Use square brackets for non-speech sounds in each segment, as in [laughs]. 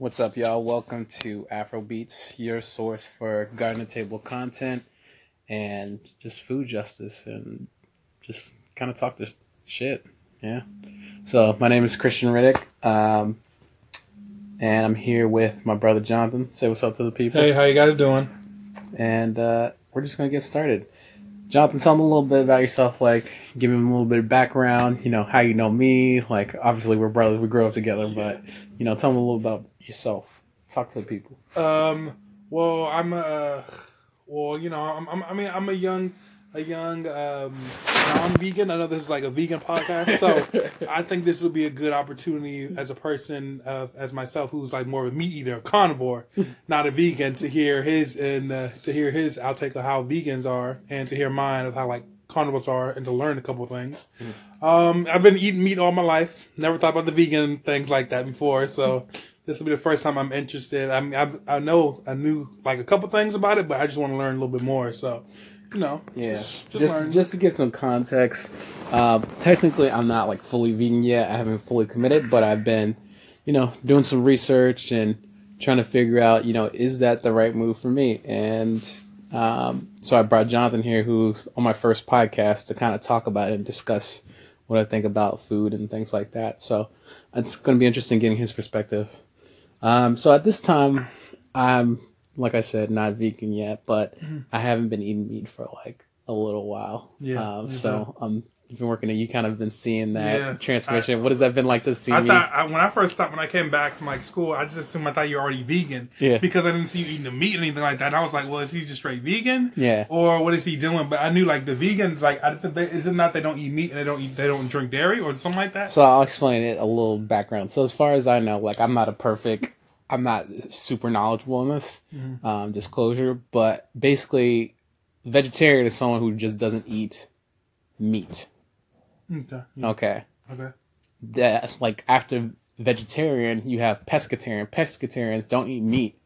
What's up, y'all? Welcome to Afro Beets, your source for garden table content and just food justice and just kind of talk the shit. Yeah. So my name is Christian Riddick, um, and I'm here with my brother Jonathan. Say what's up to the people. Hey, how you guys doing? And uh, we're just gonna get started. Jonathan, tell them a little bit about yourself. Like, give them a little bit of background. You know how you know me. Like, obviously we're brothers. We grew up together, but you know, tell them a little about yourself. Talk to the people. Um, well, I'm a, well, you know, I'm, I'm I mean, I'm a young, a young um, non-vegan. I know this is like a vegan podcast, so [laughs] I think this would be a good opportunity as a person, uh, as myself, who's like more of a meat eater, a carnivore, [laughs] not a vegan, to hear his and uh, to hear his outtake of how vegans are, and to hear mine of how like carnivores are, and to learn a couple of things. Um, I've been eating meat all my life. Never thought about the vegan things like that before, so [laughs] this will be the first time I'm interested. I mean, I, I know I knew like a couple things about it, but I just want to learn a little bit more. So, you know, Yeah, just, just learn. just, to give some context, uh, technically I'm not like fully vegan yet. I haven't fully committed, but I've been, you know, doing some research and trying to figure out, you know, is that the right move for me? And um, so I brought Jonathan here, who's on my first podcast, to kind of talk about it and discuss what I think about food and things like that. So it's going to be interesting getting his perspective. Um, so at this time, I'm like I said, not vegan yet, but I haven't been eating meat for like a little while. Yeah, Um, so um, you've been working. And you kind of been seeing that Yeah, transformation. what has that been like to see I me? thought I, when I first thought when I came back from like school, I just assumed I thought you were already vegan. Yeah. Because I didn't see you eating the meat or anything like that. And I was like, well, is he just straight vegan? Yeah. Or what is he doing? But I knew like the vegans, like, I, they, is it not they don't eat meat and they don't eat they don't drink dairy or something like that? So I'll explain it a little background. So as far as I know, like I'm not a perfect, I'm not super knowledgeable in this Mm-hmm. um, disclosure, but basically, vegetarian is someone who just doesn't eat meat. Okay. Yeah. Okay. Okay. that like after vegetarian you have pescatarian pescatarians don't eat meat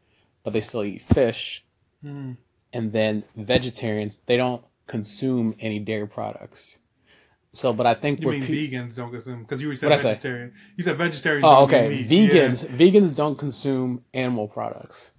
but they still eat fish Mm. and then vegetarians they don't consume any dairy products so but i think You we're mean pe- vegans don't consume? Because you said vegetarian. You said vegetarian. oh okay vegans vegans don't consume animal products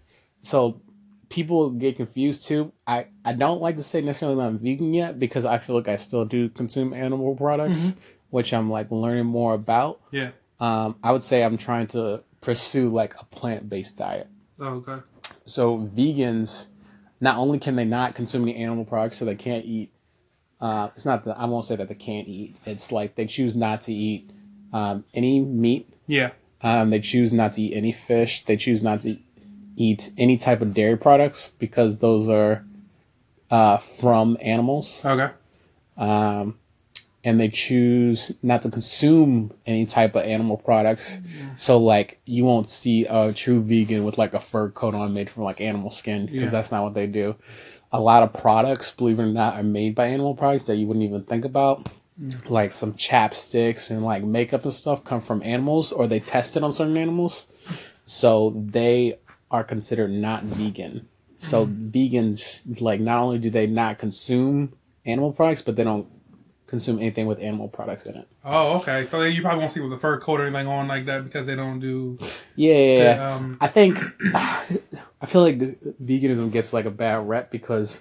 so people get confused too i i don't like to say necessarily that i'm vegan yet because i feel like i still do consume animal products Mm-hmm. which i'm like learning more about Yeah. um, I would say I'm trying to pursue like a plant based diet. Oh, okay. So vegans, not only can they not consume any animal products, so they can't eat. Uh, it's not that I won't say that they can't eat. It's like they choose not to eat um, any meat. Yeah. Um, they choose not to eat any fish. They choose not to eat any type of dairy products because those are uh, from animals. Okay. um, and they choose not to consume any type of animal products. So like you won't see a true vegan with like a fur coat on made from like animal skin because Yeah. that's not what they do. A lot of products, believe it or not, are made by animal products that you wouldn't even think about. Like some chapsticks and like makeup and stuff come from animals or they test it on certain animals. So they are considered not vegan. So vegans like not only do they not consume animal products, but they don't consume anything with animal products in it. Oh, okay. So you probably won't see with the fur coat or anything on like that because they don't do. Yeah, yeah, yeah. the, um, I think [coughs] I feel like veganism gets like a bad rep because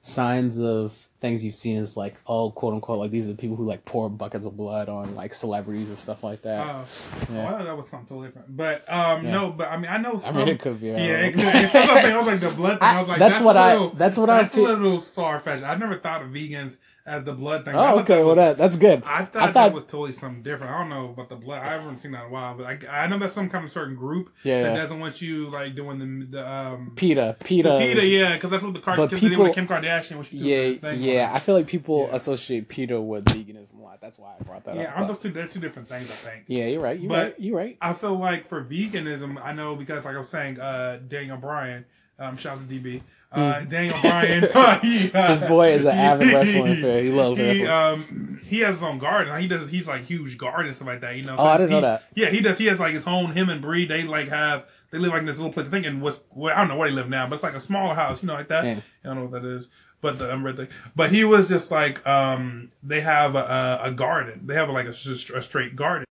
signs of things you've seen is like oh quote unquote like these are the people who like pour buckets of blood on like celebrities and stuff like that. Oh, Yeah. oh, I thought that was something totally different. But um, Yeah. no, but I mean, I know. I Some, mean, it could be. Yeah, it could. It's something I was like the blood thing. [laughs] I, I- was like, that's that's, what a I- little- that's what I That's a little far fetched. I never thought of vegans as the blood thing. Oh, okay. that Well, that that's good. I thought, I that was totally something different. I don't know about the blood. I haven't seen that in a while, but I, I know that's some kind of certain group Yeah, that yeah. doesn't want you like doing the the um. PETA, PETA. PETA, yeah, because that's what the But people- Kim Kardashian. She Yeah, thing yeah. I feel like people Yeah. associate PETA with veganism a lot. That's why I brought that yeah, up. but- those two? They're two different things, I think. yeah, you're right. You're But- right. You're right. I feel like for veganism, I know because like I was saying, uh, Daniel Bryan, um, shout out to DB. Uh, Daniel Bryan, [laughs] [laughs] he, uh. This boy is an avid wrestling [laughs] fan. He loves he, wrestling. um, he has his own garden. He does. He's like huge garden stuff like that. You know. Oh, I didn't he- know that. Yeah, he does. He has like his own. Him and Brie, they like have. They live like in this little place. I think in. Well, I don't know where they live now, but it's like a smaller house. You know, like that. Yeah. I don't know what that is. But the um, thing. But he was just like, um, they have a, a garden. They have like a, just a straight garden.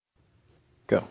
Go.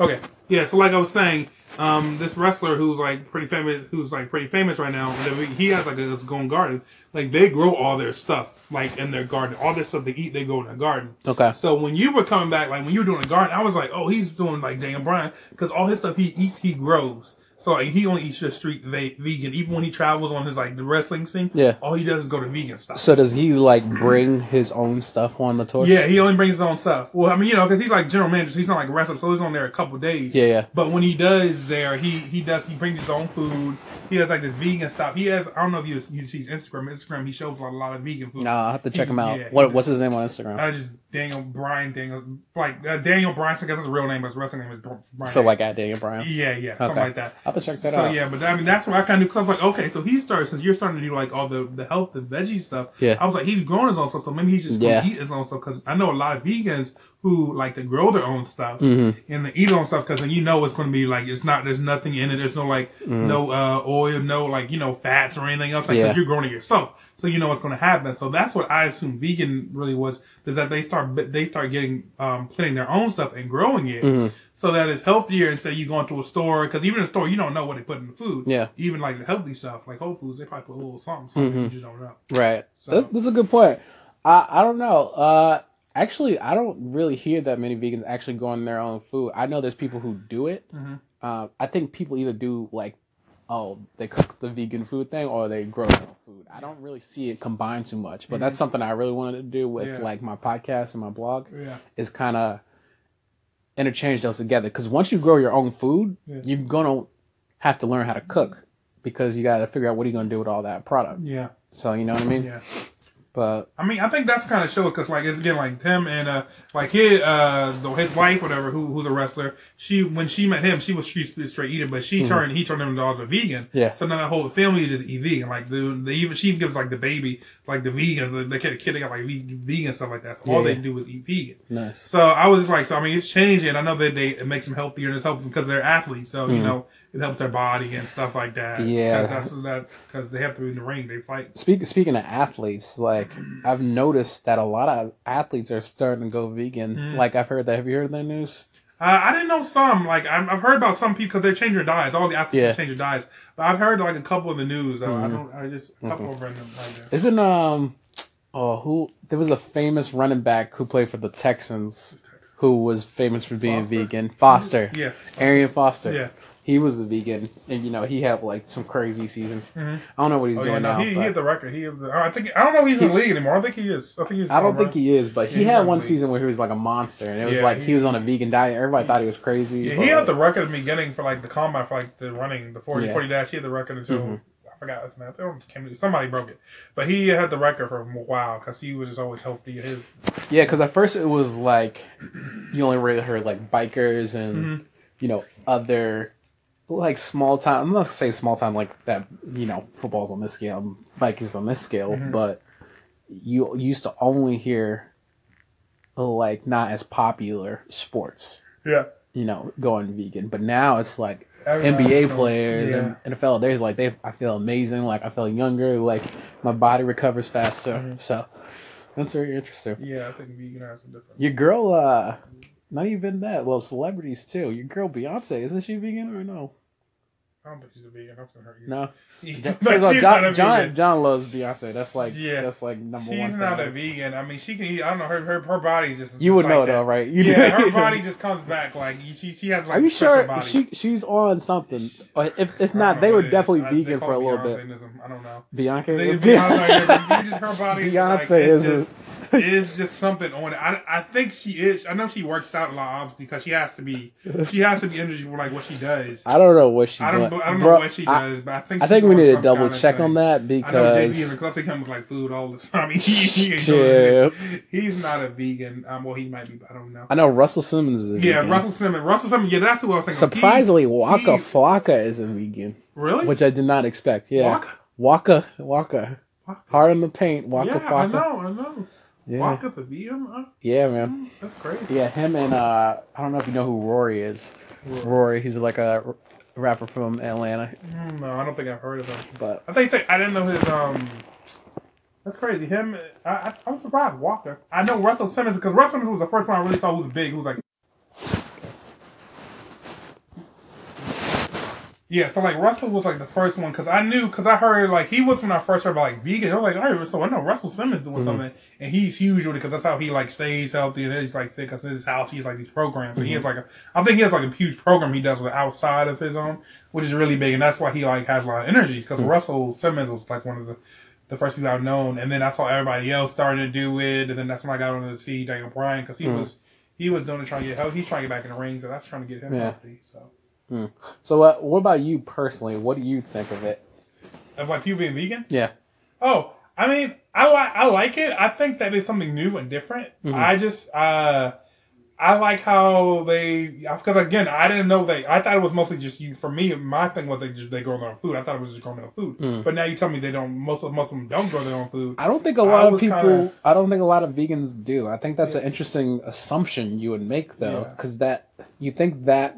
Okay. Yeah. So like I was saying, um, this wrestler who's like pretty famous, who's like pretty famous right now. He has like this own garden. Like they grow all their stuff like in their garden. All their stuff they eat, they grow in their garden. Okay. So when you were coming back, like when you were doing the garden, I was like, oh, he's doing like Daniel Bryan because all his stuff he eats, he grows. So like he only eats just street ve- vegan. Even when he travels on his like the wrestling scene, Yeah. all he does is go to vegan stuff. So does he like bring his own stuff on the tour? Yeah, he only brings his own stuff. Well, I mean, you know, because he's like general manager, so he's not like a wrestler, so he's on there a couple days. Yeah, yeah. But when he does there, he he does he brings his own food. He has like this vegan stuff. He has I don't know if you you see his Instagram. Instagram he shows a lot, a lot of vegan food. No, I'll have to check He- him out. yeah, what what's his name on Instagram? Uh, just Daniel Bryan, Daniel like uh, Daniel Bryan. I guess his real name, but his wrestling name is Bryan. so like at Daniel Bryan. Yeah, yeah, something like that. I'll have to check that so out. yeah, but I mean that's what I kind of because I was like, okay, so he started since you're starting to do like all the the health and veggie stuff. Yeah. I was like, he's growing his own stuff, so maybe he's just Yeah. gonna eat his own stuff because I know a lot of vegans who like to grow their own stuff Mm-hmm. and they eat their own stuff because you know it's going to be like it's not there's nothing in it. There's no like no uh, oil, no like you know fats or anything else. Like Mm-hmm. Yeah. you're growing it yourself, so you know what's going to happen. So that's what I assume vegan really was is that they start they start getting um planting their own stuff and growing it. Mm-hmm. So that it's healthier instead of you going to a store because even in a store you don't know what they put in the food. Yeah. Even like the healthy stuff like Whole Foods they probably put a little something something Mm-hmm. you just don't know. Right. So- That- that's a good point. I I don't know. Uh, actually, I don't really hear that many vegans actually growing their own food. I know there's people who do it. Mm-hmm. Uh, I think people either do like, oh, they cook the vegan food thing, or they grow their own food. I don't really see it combined too much. But that's something I really wanted to do with Mm-hmm. Yeah. like my podcast and my blog. Yeah. Is kind of interchange those together because once you grow your own food, Yeah. you're gonna have to learn how to cook because you got to figure out what are you gonna do with all that product. Yeah. So you know what I mean. Yeah. But I mean, I think that's kind of shows because like it's again like him and uh like his uh the, his wife whatever who who's a wrestler. She when she met him, she was she used to be a straight eater, but she turned he turned him into a vegan. Mm-hmm. Yeah. So now that whole family is just eat vegan. Like the they even she even gives like the baby like the vegans the, the kid the kid they got like vegan, vegan stuff like that. So all Yeah. they do is eat vegan. nice. So I was like, so I mean, it's changing. I know that they it makes them healthier and it's helpful because they're athletes. So you know, it helps their body and stuff like that. Mm-hmm. Yeah. because that because they have to be in the ring. They fight. Speak, speaking of athletes, like I've noticed that a lot of athletes are starting to go vegan. Mm. Like I've heard that. Have you heard that news? Uh, I didn't know some. Like I'm, I've heard about some people because they're changing their diets. All the athletes Yeah. changing their diets. But I've heard like a couple in the news. Uh, Mm-hmm. I don't. I just a couple of random. Like. Isn't um oh who there was a famous running back who played for the Texans who was famous for being Foster? vegan. Foster. Yeah. Arian Foster. Yeah. He was a vegan, and you know he had like some crazy seasons. I don't know what he's Oh yeah, doing no, now. he, he but hit the record. He, I think I don't know if he's in the league anymore. I think he is. I think he's. I don't think he is, but he he's had one vegan. season where he was like a monster, and it was Yeah, like he- he was on a vegan diet. Everybody thought he was crazy. Yeah, but- he had the record at the beginning for like the combat, for like the running the 40, Yeah. Mm-hmm. 40 dash. He had the record until I forgot his name. I think came- Somebody broke it, but he had the record for a while because he was just always healthy. His Yeah, because at first it was like you only really heard like bikers and Mm-hmm. you know other like small time. I'm not gonna say small time like that. You know, football's on this scale, bikers on this scale, Mm-hmm. but you used to only hear like not as popular sports. yeah. You know, going vegan, but now it's like NBA players yeah. and NFL. There's like they, I feel amazing. Like I feel younger. Like my body recovers faster. Mm-hmm. So that's very interesting. Yeah, I think vegan has some different. Your girl, uh, not even that. Well, celebrities too. Your girl Beyonce, isn't she vegan or no? I don't think she's a vegan. I've seen her. eat. No. [laughs] She's First not of a John, John. John loves Beyonce. That's like, Yeah. that's like number one. She's not a vegan. I mean, she can eat. I don't know. Her her, her body just. You would just know like though, right? You yeah, her [laughs] body just comes back like she she has like. Are you sure Body. she she's on something? Or uh, if if don't they were definitely I- vegan for a little bit. I don't know. Think Beyonce, just her body. [laughs] Beyonce like, is it's a- just, it [laughs] is just something on it. I, I think she is. I know she works out a lot, obviously, because she has to be. She has to be energy for like what she does. I don't know what she's I don't. doing. I don't Bro, know what she I- does, but I think I think we need to double kind of check on thing. that I know Jay Z because and Clutzy come with like food all the time. He, [laughs] he ain't Chill. doing it. He's not a vegan. Um, well, he might be. but I don't know. I know Russell Simmons is a vegan. Yeah, vegan. Russell Simmons. Russell Simmons. Yeah, that's who I was thinking. of. He- Surprisingly, Waka he- Flocka is a vegan, really? which I did not expect. Yeah, Waka? Waka, Waka, hard on the paint. Waka yeah, Flocka. I know. I know. Yeah, vegan. Huh? yeah, man. That's crazy. Yeah, him and uh, I don't know if you know who Rory is. Rory, he's like a r- rapper from Atlanta, Mm, No, I don't think I've heard of him. but I think say I didn't know his um. That's crazy. Him, I, I, I'm surprised. Walker. I know Russell Simmons because Russell Simmons was the first one I really saw who was big. Who was like, Yeah, so like Russell was like the first one because I knew because I heard like he was when I first heard about like vegan. I was like, all right, so I know Russell Simmons doing mm-hmm. something, and he's huge with it because that's how he like stays healthy and he's like thick. Because in his house, he's like these programs. And he mm-hmm. has like a, I think he has like a huge program he does with outside of his own, which is really big, and that's why he like has a lot of energy. Because mm-hmm. Russell Simmons was like one of the the first people I've known, and then I saw everybody else starting to do it, and then that's when I got on to see Daniel Bryan because he was he was doing it trying to get healthy. He's trying to get back in the ring, so that's trying to get him Yeah. healthy. So. So, uh, what about you personally? What do you think of it? Of like people being vegan? Yeah. Oh, I mean, I like I like it. I think that is something new and different. I just uh I like how they because again I didn't know they I thought it was mostly just you for me my thing was they just they grow their own food I thought it was just growing their own food but now you tell me they don't most of most of them don't grow their own food I don't think a lot of people. kinda- I don't think a lot of vegans do. I think that's an interesting assumption you would make, though, Yeah. because that you think that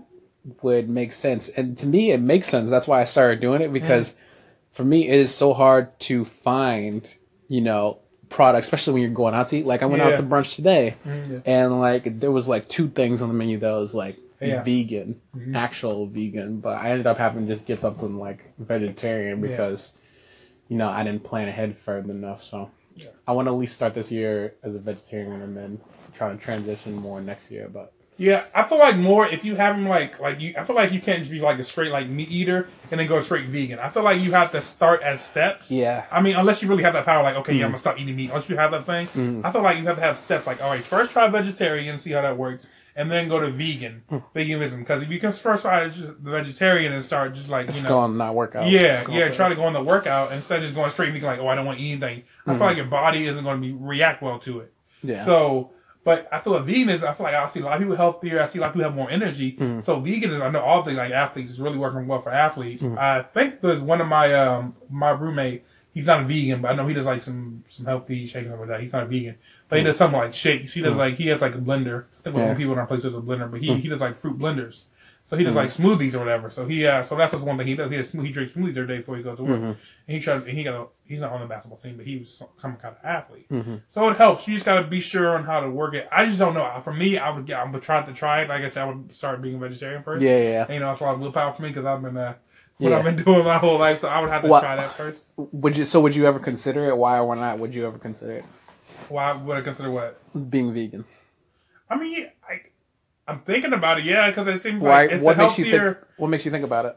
would make sense, and to me, it makes sense. That's why I started doing it because for me, it is so hard to find, you know, products, especially when you're going out to eat. Like I went out to brunch today, mm-hmm. yeah. and like there was like two things on the menu that was like Yeah. vegan, mm-hmm. actual vegan, but I ended up having to just get something like vegetarian Yeah. because you know I didn't plan ahead further enough. So Yeah. I want to at least start this year as a vegetarian and then try to transition more next year. But Yeah, I feel like more if you have them like like you. I feel like you can't just be like a straight like meat eater and then go straight vegan. I feel like you have to start as steps. yeah, I mean, unless you really have that power, like okay, yeah, mm. I'm gonna stop eating meat. Unless you have that thing, mm. I feel like you have to have steps. Like, all right, first try vegetarian, see how that works, and then go to vegan, hmm. veganism. Because if you can first try just the vegetarian and start just like you it's know, going not work out. yeah, yeah, to- try to go on the workout instead of just going straight vegan. Like, oh, I don't want to eat anything. I feel hmm. like your body isn't going to be react well to it. Yeah. So, but I feel like veganism, I feel like I see a lot of people healthier. I see a lot of people have more energy. Mm. So veganism, I know all the like athletes is really working well for athletes. Mm. I think there's one of my um my roommate. He's not a vegan, but I know he does like some some healthy shakes and stuff like that. He's not a vegan, but he does something like shakes. He does like he has like a blender. I think one Mm. Yeah. of the people in our place does a blender, but he he does like fruit blenders. So he does like smoothies or whatever. So he uh, so that's just one thing he does. He has, he drinks smoothies every day before he goes to work. And he tried. And he got. A, he's not on the basketball team, but he was some kind of athlete. So it helps. You just got to be sure on how to work it. I just don't know. For me, I would. get- I would try to try it. Like I said, I would start being a vegetarian first. Yeah, yeah. And, you know, it's a lot of willpower for me because I've been uh, what Yeah. I've been [laughs] doing my whole life. So I would have to What- try that first. Would you? So would you ever consider it? Why or why not? Would you ever consider it Why would I consider what? being vegan? I mean. I'm thinking about it, yeah, because it seems Why? like it's what a makes you healthier. think? What makes you think about it?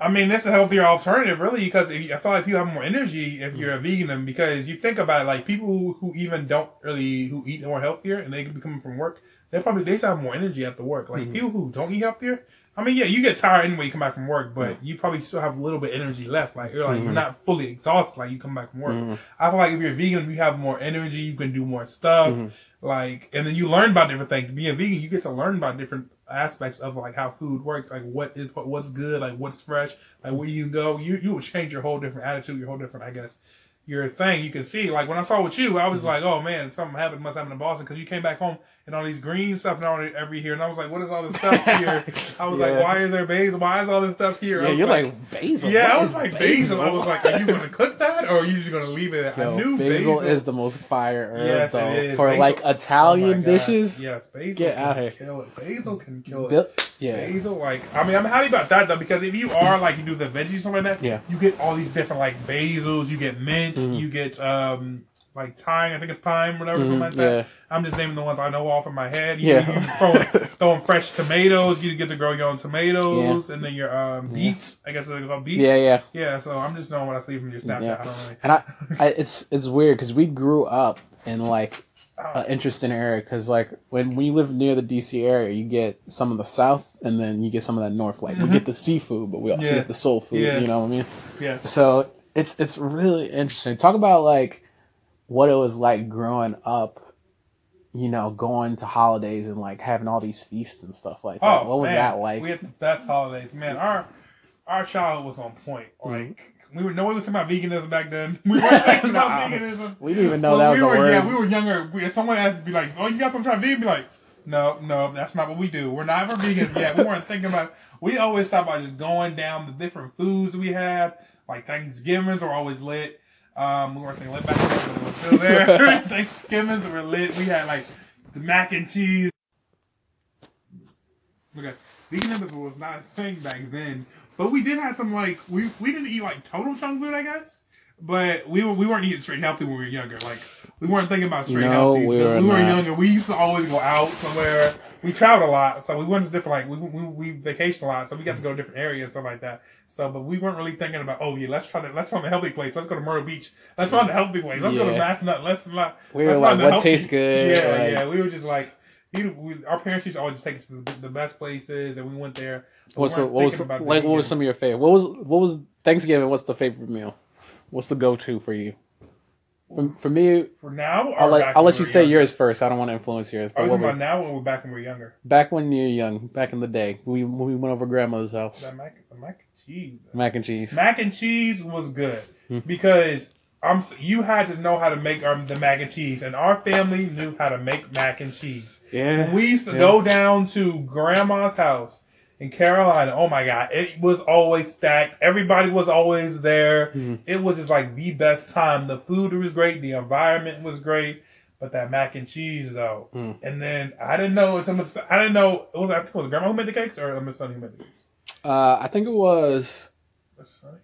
I mean, that's a healthier alternative, really, because if I feel like people have more energy if you're a mm. vegan. Because you think about it, like people who, who even don't really who eat more healthier and they can be coming from work, they probably they still have more energy after work. Like mm-hmm. people who don't eat healthier, I mean, yeah, you get tired anyway. You come back from work, but you probably still have a little bit of energy left. Like you're like you're not fully exhausted. Like you come back from work. Mm-hmm. I feel like if you're vegan, you have more energy. You can do more stuff. Like, and then you learn about different things. Being a vegan, you get to learn about different aspects of like how food works, like what is what's good, like what's fresh, like where you go. You you will change your whole different attitude, your whole different, I guess, your thing. You can see, like when I saw with you, I was mm-hmm. like, oh man, something happened must happen in Boston because you came back home and all these green stuff and all every here, and I was like, what is all this stuff here? I was [laughs] Yeah. like, why is there basil? Why is all this stuff here? Yeah, you're like, basil. yeah, I was like basil. I was like, are you going to cook that or are you just going to leave it? Yo, I knew basil, basil, is the most fire herb Yes, it though. is. for Basil- like Oh Italian God. dishes. Yes, basil Get can outta here. kill it. Basil can kill it. Bill- yeah. Basil, like, I mean, I'm happy about that though because if you are like you do the veggies or something like that, Yeah. you get all these different like basils, you get mint, Mm-hmm. you get um like thyme. I think it's thyme, whatever, something like that. Mm-hmm. I'm just naming the ones I know off of my head. You, Yeah. you throw, [laughs] throwing fresh tomatoes. You get to grow your own tomatoes, and then your um, beets. I guess they're called beets. Yeah, yeah. Yeah, so I'm just knowing what I see from your Snapchat. Yeah. I don't really. And I, [laughs] I it's it's weird because we grew up in like an interesting area because like when we live near the DC area, you get some of the South and then you get some of that North. Like we get the seafood, but we also Mm-hmm. Yeah. get the soul food. Yeah. You know what I mean? Yeah. So it's it's really interesting. Talk about like what it was like growing up. You know, going to holidays and like having all these feasts and stuff like that. Oh, what was man. that like? We had the best holidays, man. Our our childhood was on point. Like we were no one was talking about veganism back then. [laughs] We weren't [laughs] thinking about veganism. We didn't even know When that we was a were, word. Yeah, we were younger. We, if someone asked to be like, "Oh, you got some trying vegan?" Be like, "No, no, that's not what we do. We're not for vegans yet." We weren't thinking about. We always thought about just going down the different foods we had. Like Thanksgivings are always lit. Um, we weren't saying lit back then, still [laughs] there. Thanksgivings were lit. We had like the mac and cheese. Okay, veganism was not a thing back then. But we did have some like we we didn't eat like total junk food, I guess. But we were we weren't eating straight healthy when we were younger. Like we weren't thinking about straight No, healthy. we were we were younger. We used to always go out somewhere. We traveled a lot, so we went to different like we we, we vacation a lot, so we got to go to different areas and stuff like that. So, but we weren't really thinking about oh yeah, let's try to let's find a healthy place. Let's go to Myrtle Beach. Let's find a healthy place. Let's go to Yeah. Massanutten. Let's not. We let's like, find the what healthy- tastes good? Yeah, like- yeah. We were just like. We, we, our parents used to always take us to the, the best places, and we went there. We the, what was thinking about the like? What was some of your favorite? What was what was Thanksgiving? What's the favorite meal? What's the go to for you? For, for me, for now? I'll let I'll let you say younger? yours first. I don't want to influence yours. But we what talking were- about now when we're back when we were younger? back when you were young, back in the day, we we went over grandmother's house. That mac, mac and cheese. Mac and cheese. Mac and cheese was good Hmm. because I'm you had to know how to make um, the mac and cheese, and our family knew how to make mac and cheese. Yeah. We used to Yeah. go down to grandma's house in Carolina, oh my god, it was always stacked. Everybody was always there. Hmm. It was just like the best time. The food was great, the environment was great, but that mac and cheese though. Hmm. And then I didn't know I didn't know it was I think it was grandma who made the cakes or Miss Sunny who made the cakes. Uh, I think it was. Sunny?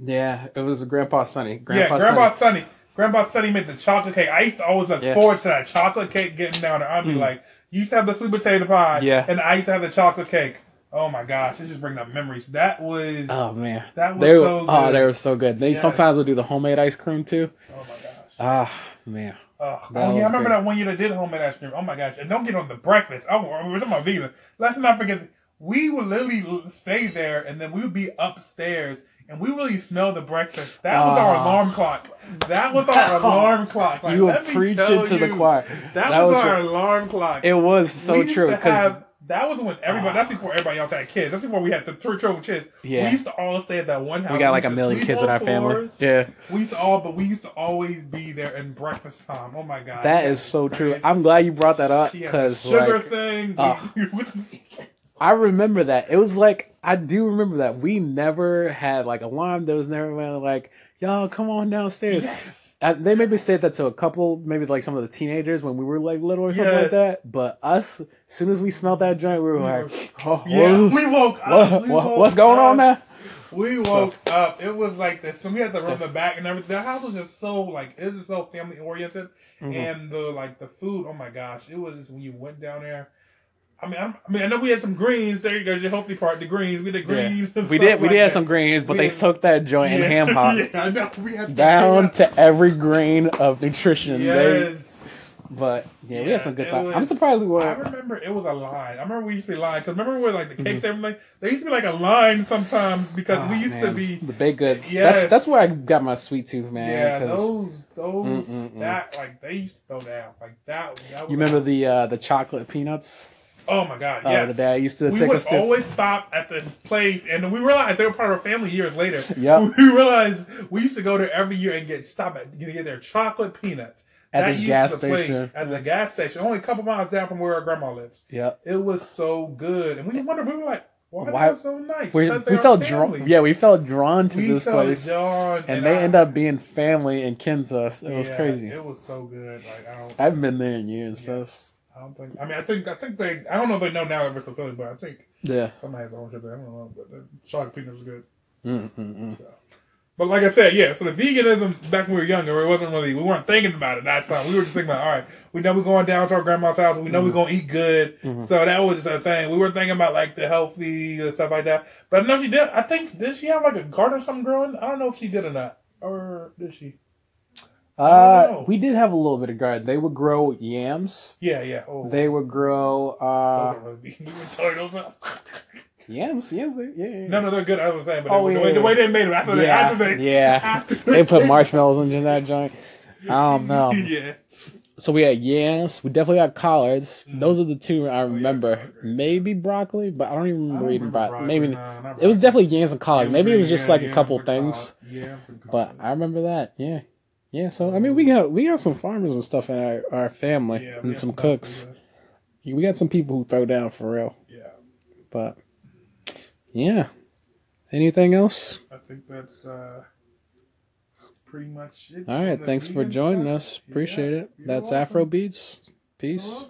Yeah, it was Grandpa Sonny. yeah, Grandpa Grandpa Sunny. Grandpa Sunny made the chocolate cake. I used to always look Yeah. forward to that chocolate cake getting down there. I'd be Mm. like, you used to have the sweet potato pie, Yeah. and I used to have the chocolate cake. Oh my gosh, it's just bringing up memories. That was Oh man, That was they were, so oh they were so good. They Yeah. sometimes would do the homemade ice cream too. oh my gosh. Ah man, Oh, oh, yeah, I remember great. that one year they did homemade ice cream. Oh my gosh! And don't get on the breakfast. Oh, we're talking about vegan. Let's not forget. We would literally stay there, and then we would be upstairs, and we really smell the breakfast. That was our Ah. alarm clock. That was our [laughs] alarm clock. Like, you were preaching to the you, choir. That, That was, was our a- alarm clock. It was so We true because that was when everybody. That's before everybody else had kids. That's before we had the three children kids. Yeah. We used to all stay at that one house. we got like used a million kids in our family. floors. Yeah, We used to all, but we used to always be there in breakfast time. Oh my god, that is so true. I'm glad you brought that up the because sugar like thing. [laughs] We- I remember that. It was like I do remember that. We never had like alarm. There was never like, y'all come on downstairs. yes. Uh, they maybe said that to a couple, maybe like some of the teenagers when we were like little or something Yeah. like that. But us, as soon as we smelled that joint, we were like, oh, Yeah, we woke up. what- we woke what's going on now? We woke up. It was like this. So we had to run the back and everything. The house was just so like it was just so family oriented, Mm-hmm. and the like the food. Oh my gosh, it was just when you went down there. I mean, I'm, I mean, I know we had some greens. There, there's your healthy part. The greens. We did greens. and We did. We like did have some greens, but We they had- soaked that joint in ham hock [laughs] yeah, I know. We had down [laughs] to every grain of nutrition. They, Yes. but yeah, we had some good time. I'm surprised we weren't. remember it was a line. I remember we used to be lying because remember where like the cakes and everything. There used to be like a line sometimes because we Oh, used to be. the baked good. Yes. That's that's where I got my sweet tooth, man. Yeah, those those Mm-mm-mm. that like they used to go down like that. that was you remember the uh, the chocolate peanuts? Oh my god! Uh, Yes. the dad used to we take would us to. always stop at this place, and we realized they were part of our family years later. Yeah, [laughs] We realized we used to go there every year and get stop at get their chocolate peanuts At That this gas place station. At the gas station, only a couple miles down from where our grandma lives. Yeah, It was so good, and we wondered. We were like, "Why, Why- so nice?" We, we felt drawn. Yeah, we felt drawn to we this place, drawn, and they I- end up being family and kin to us. It was crazy. It was so good. Like I don't. I haven't been there in years. Yeah. So I don't think. I mean, I think. I think they. I don't know if they know now that we're still Philly, but I think yeah. somebody has ownership. there. I don't know, but the chocolate peanuts was good. Mm-mm-mm. But like I said, yeah. So the veganism back when we were younger, it wasn't really. We weren't thinking about it that time. We were just thinking about, all right, we know we're going down to our grandma's house. and We know we're mm-hmm. gonna eat good. Mm-hmm. So that was just a thing. We were thinking about like the healthy and stuff like that. But I know she did. I think did she have like a garden or something growing? I don't know if she did or not, or did she? Uh, we did have a little bit of garden. They would grow yams. Yeah, yeah. Oh, They would grow uh those we were [laughs] those [laughs] yams. Yams. they- Yeah. yeah, No, no, they're good. I was saying, but Oh, they, the, yeah, way, the way they made them after they, yeah. after they, yeah. after [laughs] They put marshmallows into that joint. I don't know. yeah. So we had yams. We definitely had collards. Mm. Those are the two I remember. collards. Maybe broccoli, but I don't even I remember don't eating remember broccoli. broccoli, Maybe no, not it was definitely yams and collards. Maybe it was just Yeah, like a couple things. Yeah, But. I remember that. Yeah. Yeah. So I mean, we got we got some farmers and stuff in our, our family yeah, and some cooks. We got some people who throw down for real. Yeah, But yeah. Anything else? I think that's uh, that's pretty much it. All right. Thanks for joining us. Appreciate Yeah, it. That's welcome. Afro Beets. Peace.